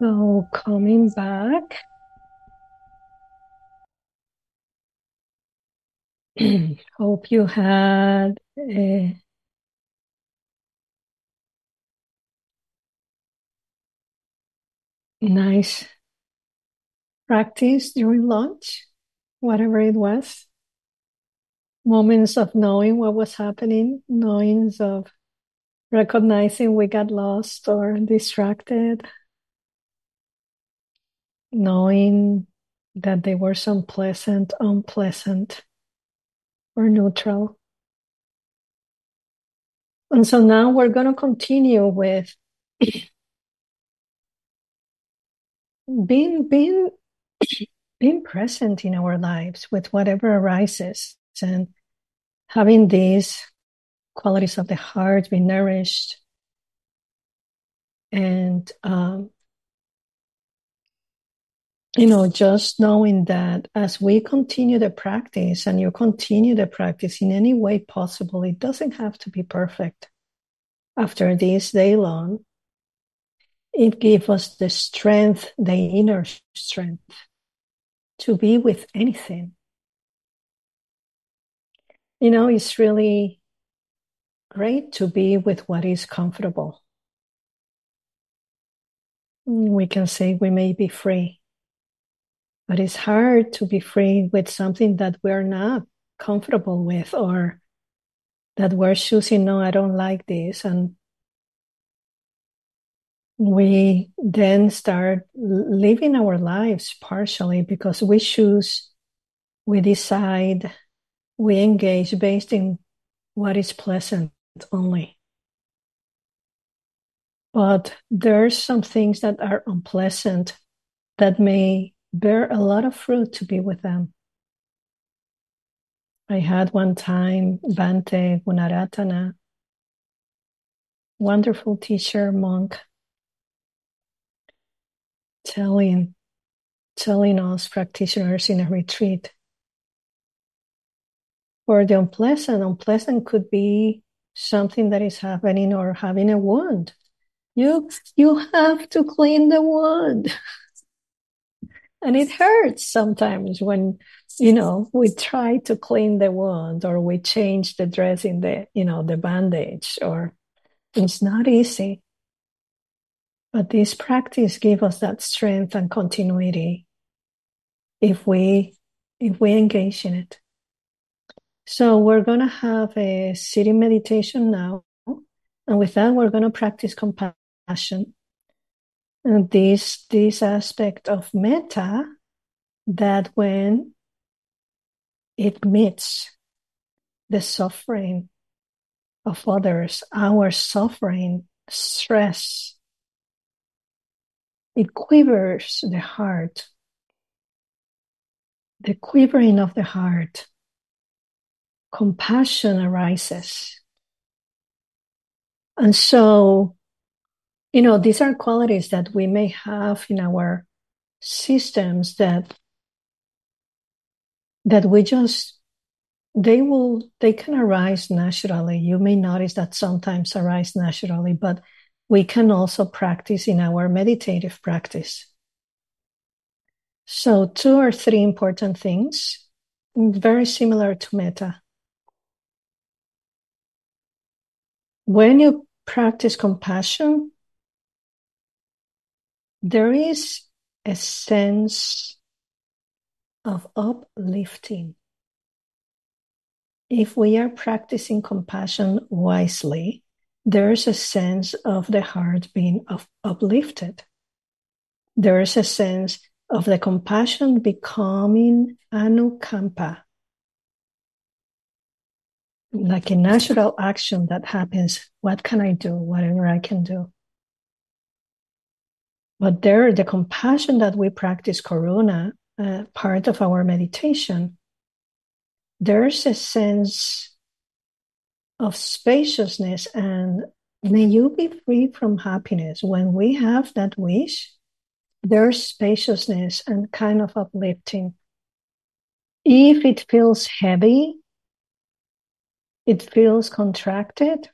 So coming back. Hope you had a nice practice during lunch, whatever it was. Moments of knowing what was happening, knowing of recognizing we got lost or distracted, knowing that they were some pleasant, unpleasant, or neutral. And so now we're going to continue with being being being present in our lives with whatever arises and having these qualities of the heart be nourished and um, you know just knowing that as we continue the practice and you continue the practice in any way possible it doesn't have to be perfect. After this day long it gives us the strength the inner strength to be with anything. You know it's really great to be with what is comfortable. We can say we may be free but it's hard to be free with something that we're not comfortable with or that we're choosing, no, I don't like this. And we then start living our lives partially because we choose, we decide, we engage based in what is pleasant only. But there are some things that are unpleasant that may bear a lot of fruit to be with them. I had one time Bhante Gunaratana, wonderful teacher, monk, telling telling us practitioners in a retreat. For the unpleasant, unpleasant could be something that is happening or having a wound. You you have to clean the wound. and it hurts sometimes when you know we try to clean the wound or we change the dressing the you know the bandage or it's not easy. But this practice gives us that strength and continuity if we if we engage in it. So we're to have a sitting meditation now. And with that we're to practice compassion this this aspect of metta that when it meets the suffering of others, our suffering, stress, it quivers the heart. The quivering of the heart, compassion arises. And so you know, these are qualities that we may have in our systems that that we just they will they can arise naturally. You may notice that sometimes arise naturally but we can also practice in our meditative practice. So two or three important things very similar to metta when you practice compassion there is a sense of uplifting. If we are practicing compassion wisely, there's a sense of the heart being up- uplifted. There is a sense of the compassion becoming anukampa, like a natural action that happens. What can I do? Whatever I can do. But there, the compassion that we practice karuna, uh, part of our meditation, there's a sense of spaciousness and may you be free from happiness. When we have that wish, there's spaciousness and kind of uplifting. If it feels heavy, it feels contracted,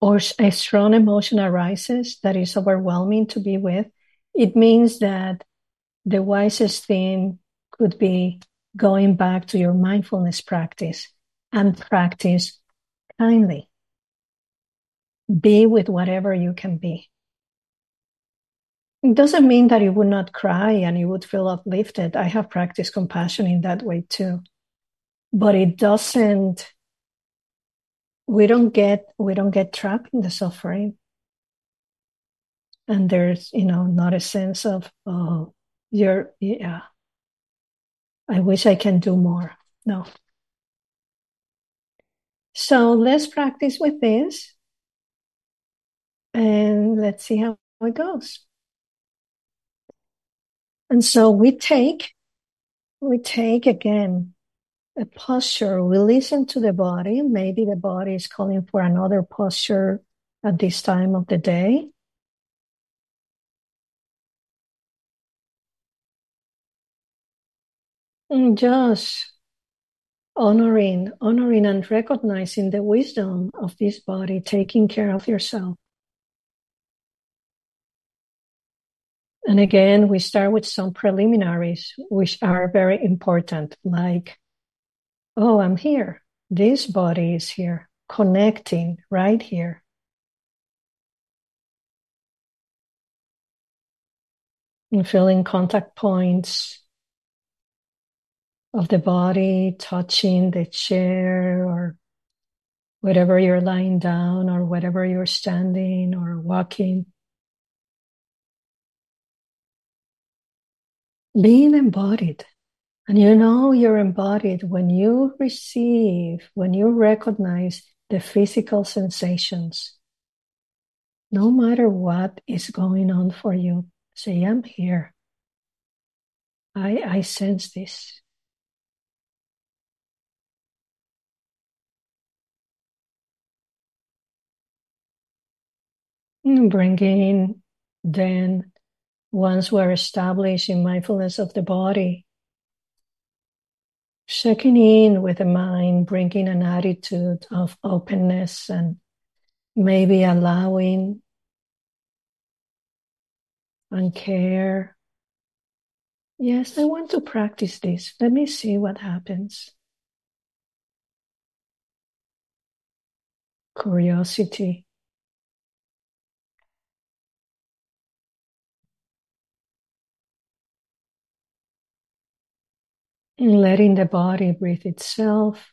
or a strong emotion arises that is overwhelming to be with, it means that the wisest thing could be going back to your mindfulness practice and practice kindly. Be with whatever you can be. It doesn't mean that you would not cry and you would feel uplifted. I have practiced compassion in that way too. But it doesn't we don't get we don't get trapped in the suffering. And there's, you know, not a sense of, oh, you're yeah. I wish I can do more. No. So let's practice with this and let's see how it goes. And so we take, we take again a posture. We listen to the body. Maybe the body is calling for another posture at this time of the day. And just honoring, honoring and recognizing the wisdom of this body, taking care of yourself. And again, we start with some preliminaries, which are very important, like, oh, I'm here. This body is here, connecting right here. And feeling contact points of the body, touching the chair or whatever you're lying down or whatever you're standing or walking. being embodied. And you know you're embodied when you receive, when you recognize the physical sensations. No matter what is going on for you, say, I'm here. I, I sense this. Hmm, bringing then once we're established in mindfulness of the body, checking in with the mind, bringing an attitude of openness and maybe allowing and care. Yes, I want to practice this. Let me see what happens. Curiosity. Letting the body breathe itself.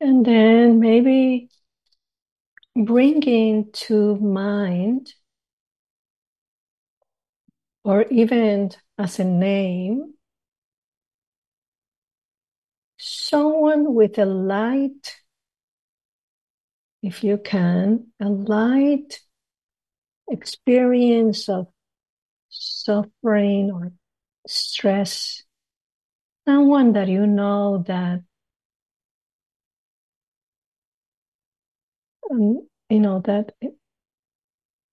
And then maybe bringing to mind or even as a name someone with a light if you can a light experience of suffering or stress. Someone that you know that um, you know, that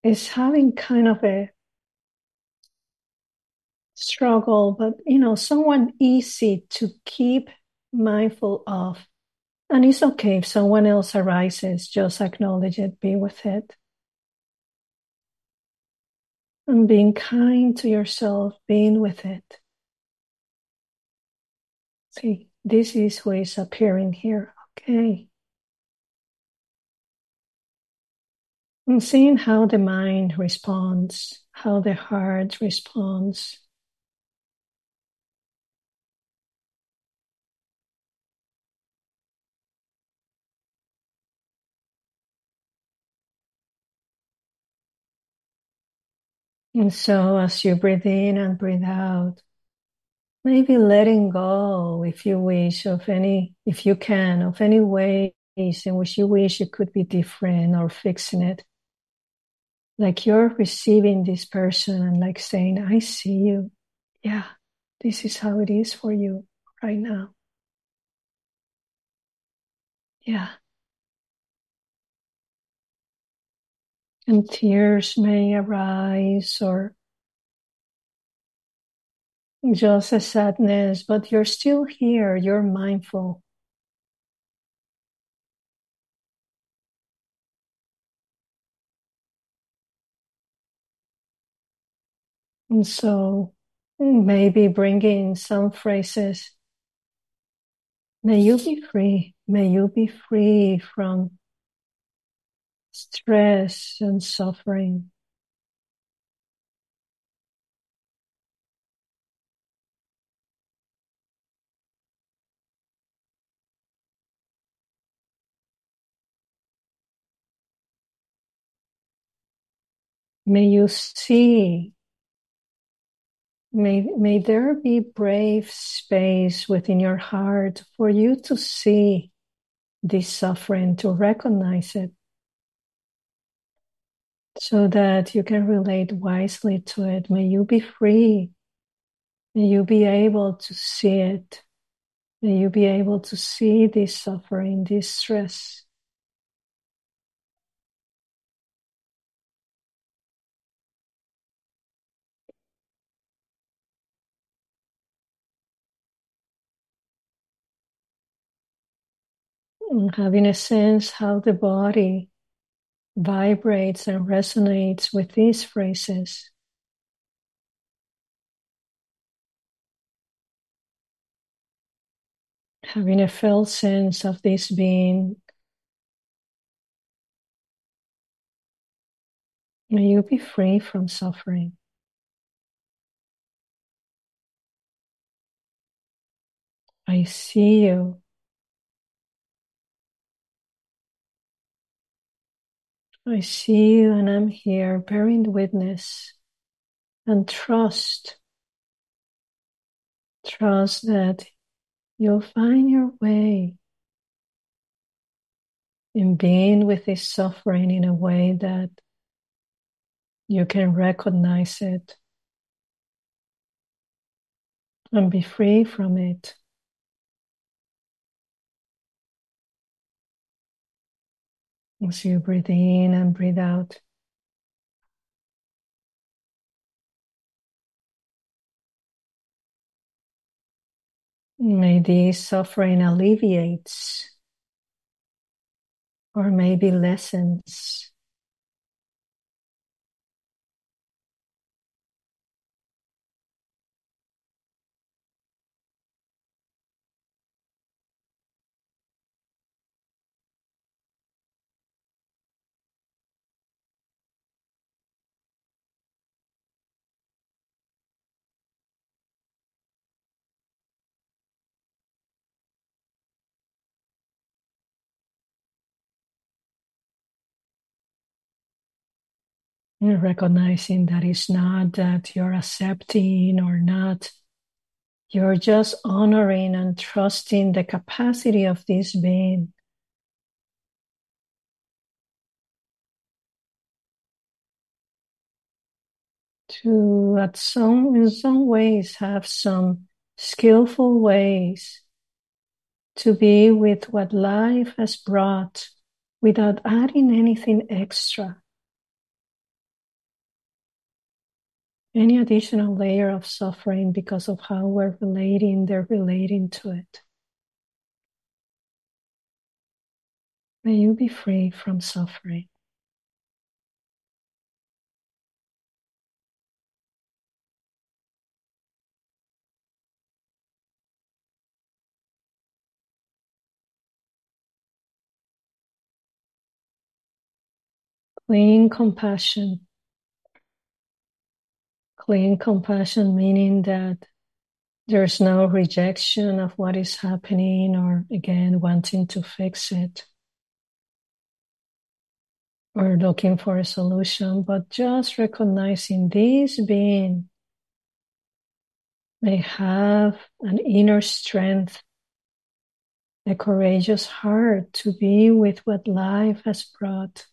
is having kind of a struggle, but, you know, someone easy to keep mindful of. And it's okay if someone else arises, just acknowledge it, be with it. And being kind to yourself, being with it. See, this is who is appearing here. Okay. And seeing how the mind responds, how the heart responds. And so, as you breathe in and breathe out, maybe letting go, if you wish, of any, if you can, of any ways in which you wish it could be different or fixing it like you're receiving this person and like saying, I see you. Yeah, this is how it is for you right now. Yeah. And tears may arise or just a sadness, but you're still here, you're mindful. And so maybe bringing some phrases. May you be free. May you be free from stress and suffering. May you see, may, may there be brave space within your heart for you to see this suffering, to recognize it, so that you can relate wisely to it. May you be free. May you be able to see it. May you be able to see this suffering, this stress. Having a sense how the body vibrates and resonates with these phrases. Having a felt sense of this being. May you be free from suffering. I see you. I see you and I'm here bearing witness and trust. Trust that you'll find your way in being with this suffering in a way that you can recognize it and be free from it. As you breathe in and breathe out. May this suffering alleviates or maybe lessens. Recognizing that it's not that you're accepting or not. You're just honoring and trusting the capacity of this being. To, at some, in some ways, have some skillful ways to be with what life has brought without adding anything extra. Any additional layer of suffering because of how we're relating, they're relating to it. May you be free from suffering. Clean compassion clean compassion, meaning that there's no rejection of what is happening or again wanting to fix it or looking for a solution, but just recognizing this being may have an inner strength, a courageous heart to be with what life has brought.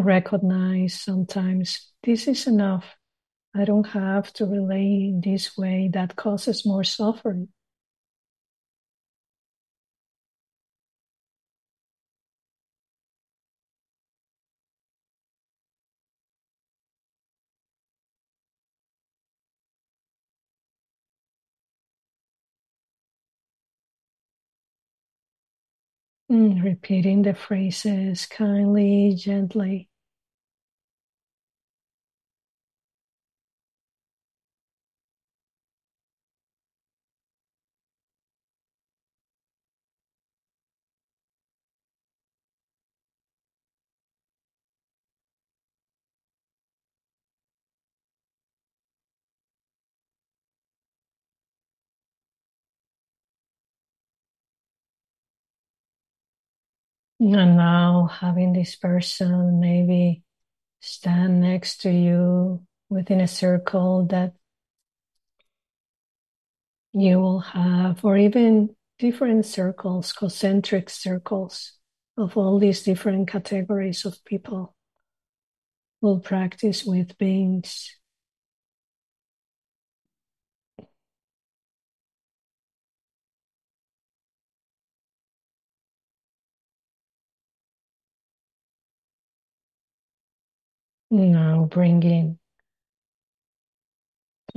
Recognize sometimes this is enough. I don't have to relate in this way that causes more suffering. Mm, repeating the phrases kindly, gently. And now having this person maybe stand next to you within a circle that you will have, or even different circles, concentric circles of all these different categories of people will practice with beings. Now bringing,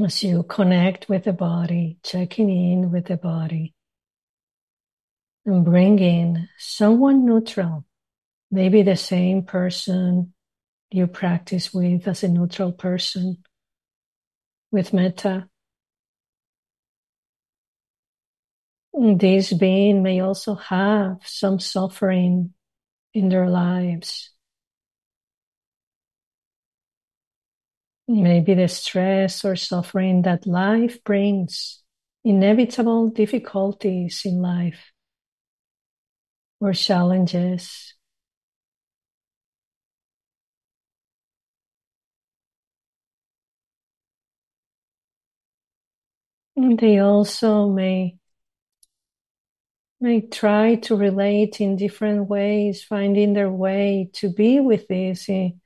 as you connect with the body, checking in with the body, and bringing someone neutral, maybe the same person you practice with as a neutral person with metta. This being may also have some suffering in their lives. Maybe the stress or suffering that life brings, inevitable difficulties in life or challenges. And they also may may try to relate in different ways, finding their way to be with this in,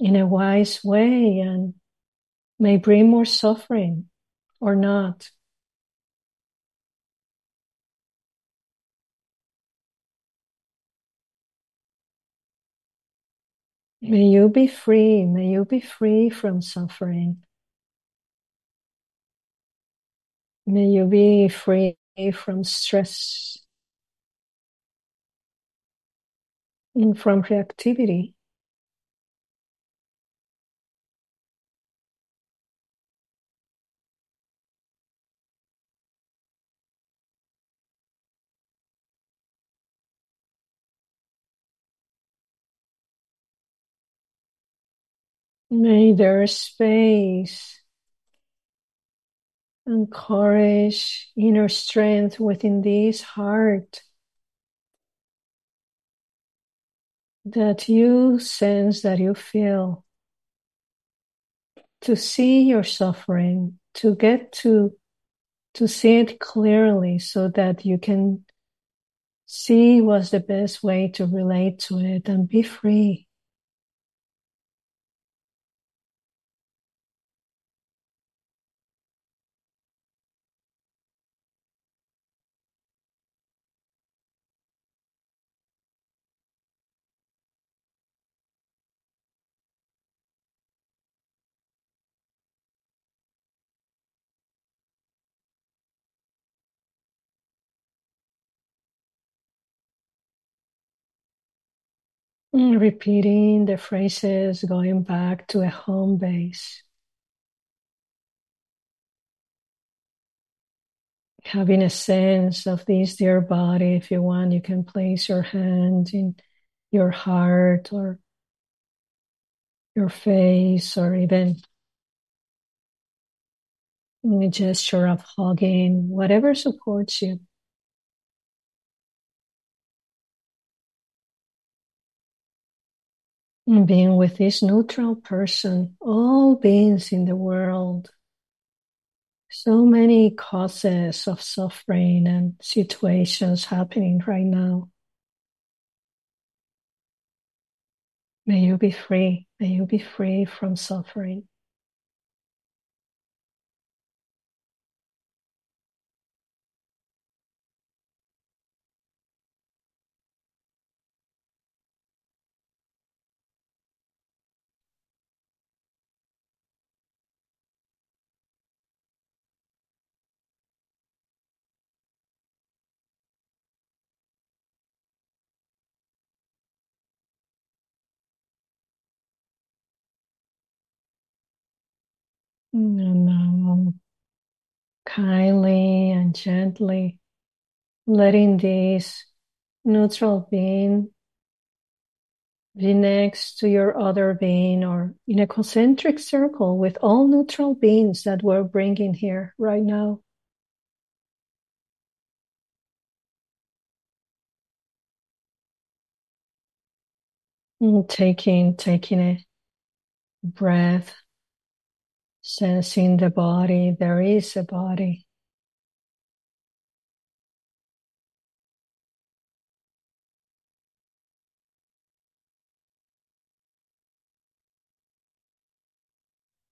in a wise way and may bring more suffering or not. May you be free. May you be free from suffering. May you be free from stress and from reactivity. May there space and courage, inner strength within this heart that you sense, that you feel to see your suffering, to get to to see it clearly so that you can see what's the best way to relate to it and be free. Mm, repeating the phrases, going back to a home base. Having a sense of this dear body. If you want, you can place your hand in your heart or your face or even a gesture of hugging, whatever supports you. Being with this neutral person, all beings in the world, so many causes of suffering and situations happening right now. May you be free. May you be free from suffering. Now, kindly and gently letting this neutral being be next to your other being or in a concentric circle with all neutral beings that we're bringing here right now. And taking, taking a breath, sensing the body. There is a body.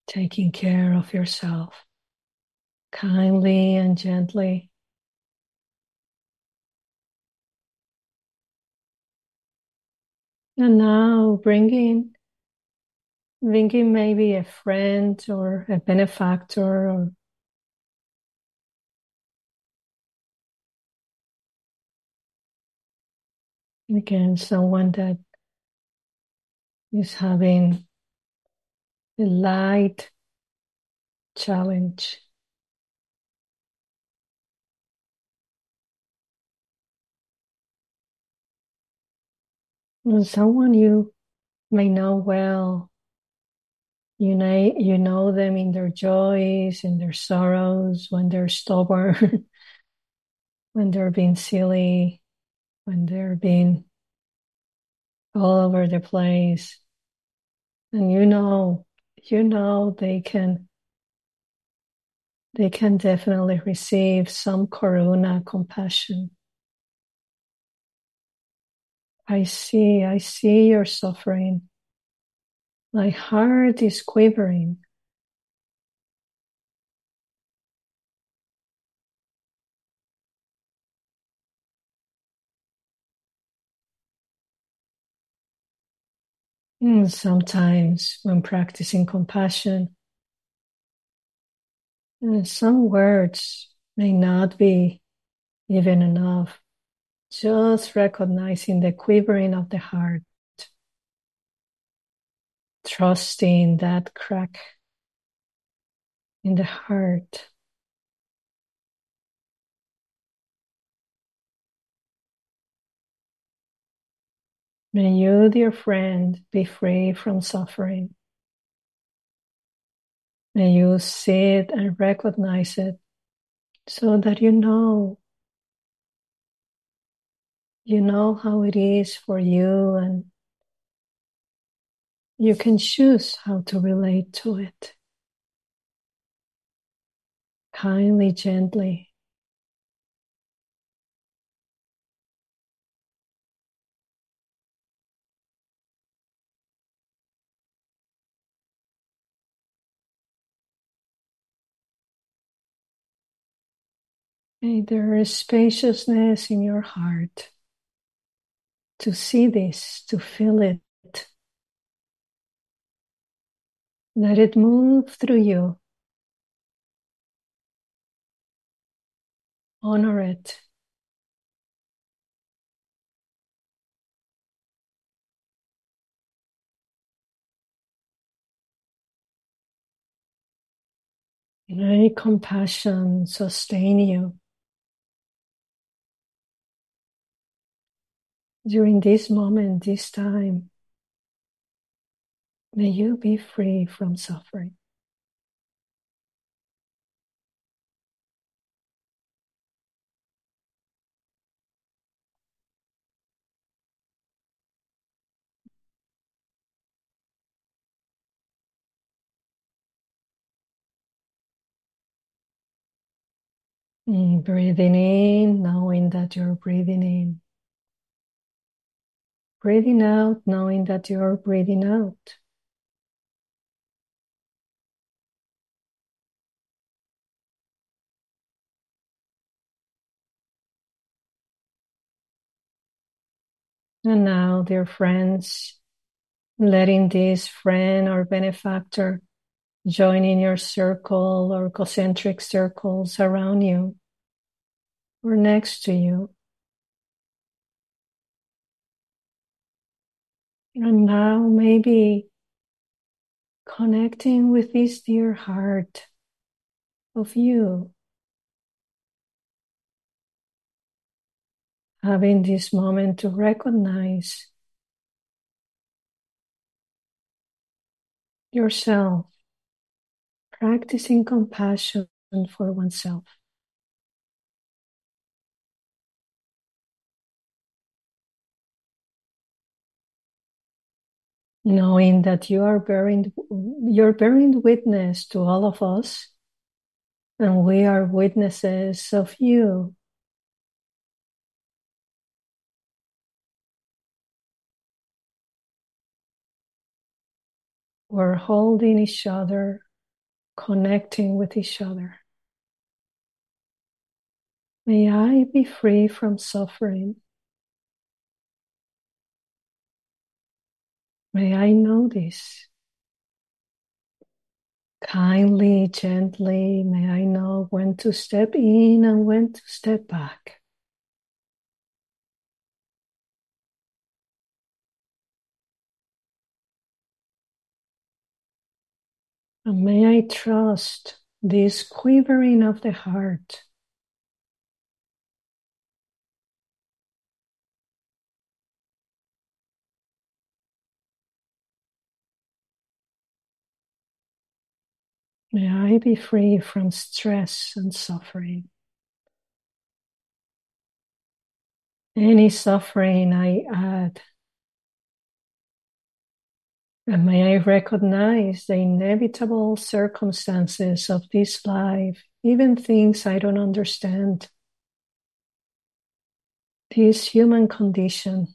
Taking care of yourself kindly and gently. And now bringing, bringing maybe a friend or a benefactor or again someone that is having a light challenge. And someone you may know well. You know, you know them in their joys, in their sorrows, when they're stubborn, when they're being silly, when they're being all over the place. And you know, you know they can they can definitely receive some karuna compassion. I see, I see your suffering. My heart is quivering. And sometimes, when practicing compassion, uh, some words may not be even enough. Just recognizing the quivering of the heart, trusting that crack in the heart. May you, dear friend, be free from suffering. May you see it and recognize it so that you know. You know how it is for you, and you can choose how to relate to it. Kindly, gently. May there is spaciousness in your heart to see this, to feel it. Let it move through you. Honor it. May compassion sustain you. During this moment, this time, may you be free from suffering. Mm, breathing in, knowing that you're breathing in. Breathing out, knowing that you're breathing out. And now, dear friends, letting this friend or benefactor join in your circle or concentric circles around you or next to you. And now maybe connecting with this dear heart of you. Having this moment to recognize yourself, practicing compassion for oneself. knowing that you are bearing you're bearing witness to all of us and we are witnesses of you we're holding each other connecting with each other may i be free from suffering May I know this. Kindly, gently, may I know when to step in and when to step back. And may I trust this quivering of the heart May I be free from stress and suffering. Any suffering I add. And may I recognize the inevitable circumstances of this life, even things I don't understand. This human condition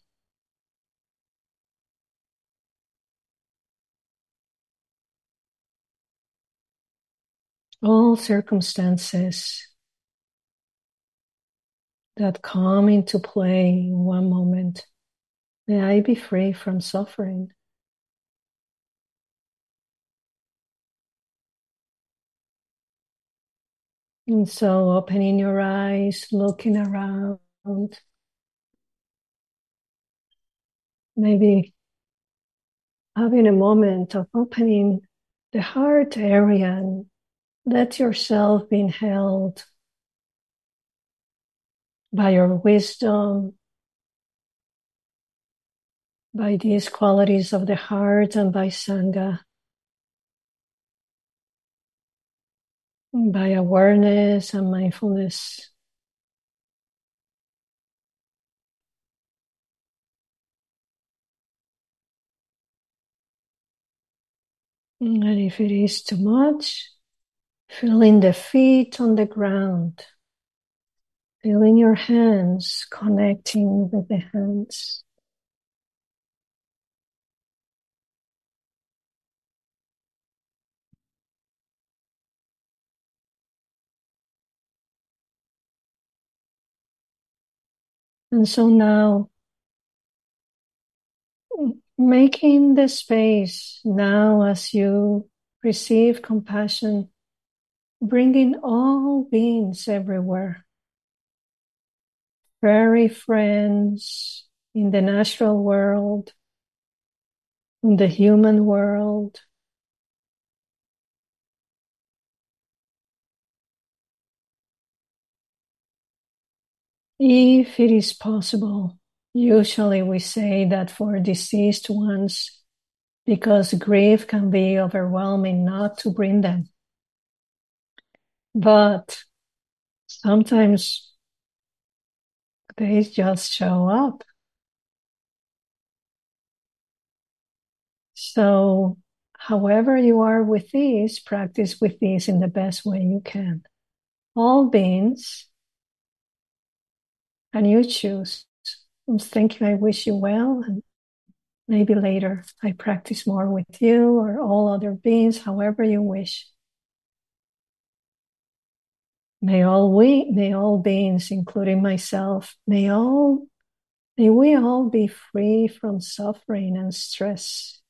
all circumstances that come into play in one moment. May I be free from suffering. And so opening your eyes, looking around, maybe having a moment of opening the heart area and let yourself be held by your wisdom, by these qualities of the heart, and by Sangha. By awareness and mindfulness. And if it is too much, Feeling the feet on the ground. Feeling your hands connecting with the hands. And so now, making the space now as you receive compassion bringing all beings everywhere. Fairy friends in the natural world, in the human world. If it is possible, usually we say that for deceased ones, because grief can be overwhelming not to bring them. But sometimes they just show up. So, however you are with these, practice with these in the best way you can. All beings, and you choose. I'm thinking, I wish you well. And maybe later I practice more with you or all other beings, however you wish. May all we, may all beings, including myself, may all, may we all be free from suffering and stress.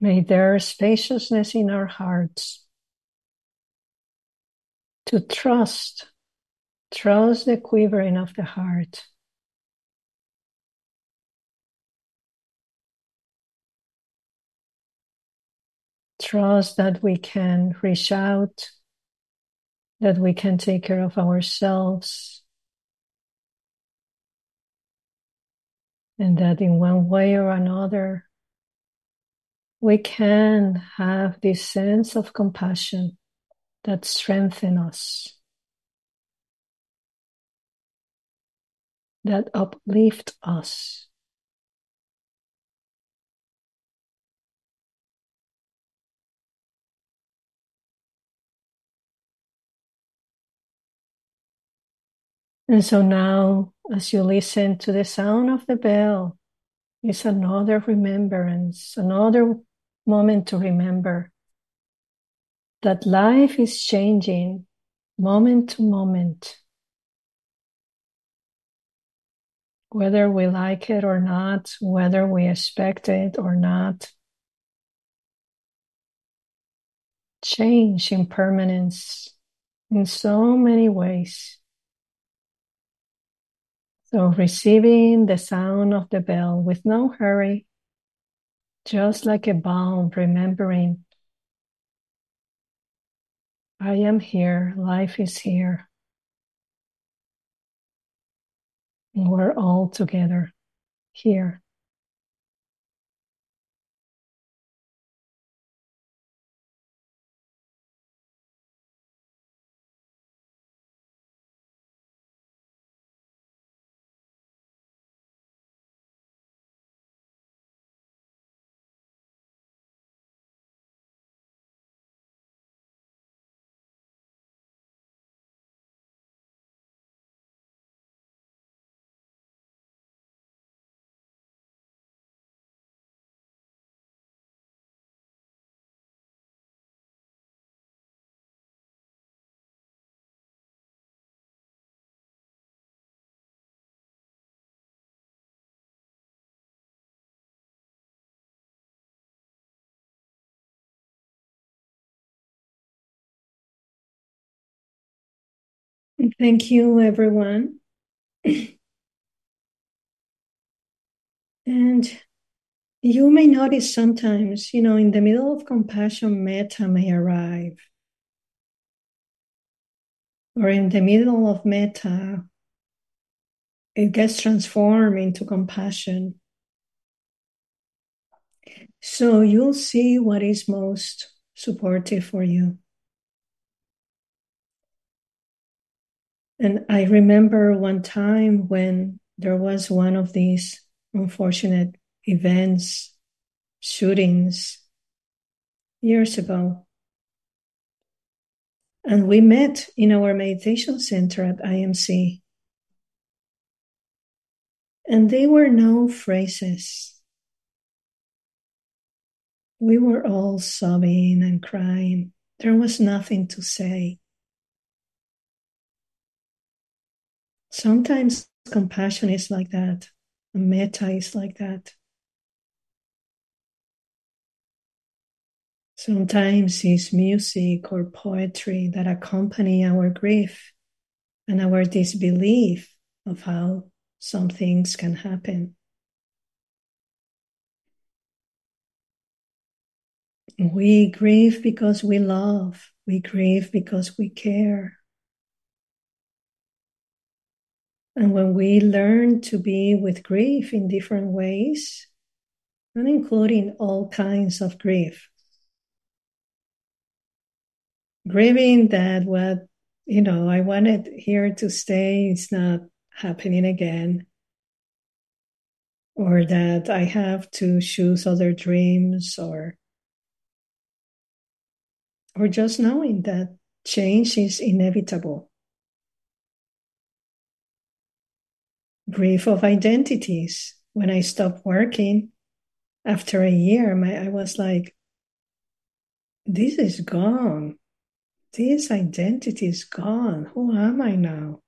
May there spaciousness in our hearts to trust, trust the quivering of the heart. Trust that we can reach out, that we can take care of ourselves, and that in one way or another, we can have this sense of compassion that strengthen us, that uplift us. And so now, as you listen to the sound of the bell, it's another remembrance, another moment to remember that life is changing moment to moment. Whether we like it or not, whether we expect it or not. Change, impermanence in so many ways. So, receiving the sound of the bell with no hurry, just like a balm, remembering I am here, life is here. And we're all together here. Thank you, everyone. and you may notice sometimes, you know, in the middle of compassion, metta may arrive. Or in the middle of metta, it gets transformed into compassion. So you'll see what is most supportive for you. And I remember one time when there was one of these unfortunate events, shootings, years ago. And we met in our meditation center at IMC. And they were no phrases. We were all sobbing and crying. There was nothing to say. Sometimes compassion is like that. Metta is like that. Sometimes it's music or poetry that accompany our grief and our disbelief of how some things can happen. We grieve because we love. We grieve because we care. And when we learn to be with grief in different ways, and including all kinds of grief, grieving that what, you know, I wanted here to stay is not happening again, or that I have to choose other dreams, or or just knowing that change is inevitable grief of identities. When I stopped working after a year, my, I was like, this is gone. This identity is gone. Who am I now?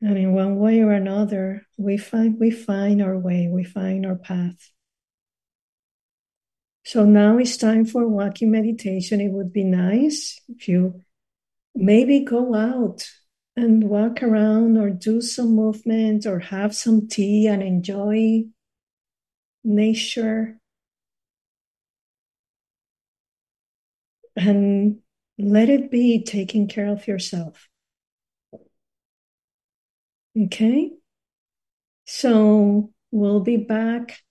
And in one way or another, we find we find our way, we find our path. So now it's time for walking meditation. It would be nice if you maybe go out and walk around or do some movement or have some tea and enjoy nature, and let it be taking care of yourself. Okay? So we'll be back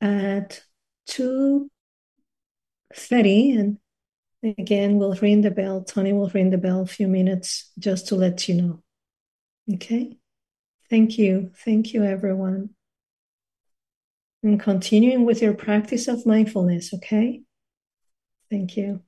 at 2.30 and again we'll ring the bell. Tony will ring the bell a few minutes just to let you know. Okay? Thank you. Thank you, everyone. And continuing with your practice of mindfulness, okay? Thank you.